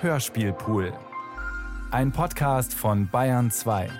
Hörspielpool. Ein Podcast von Bayern 2.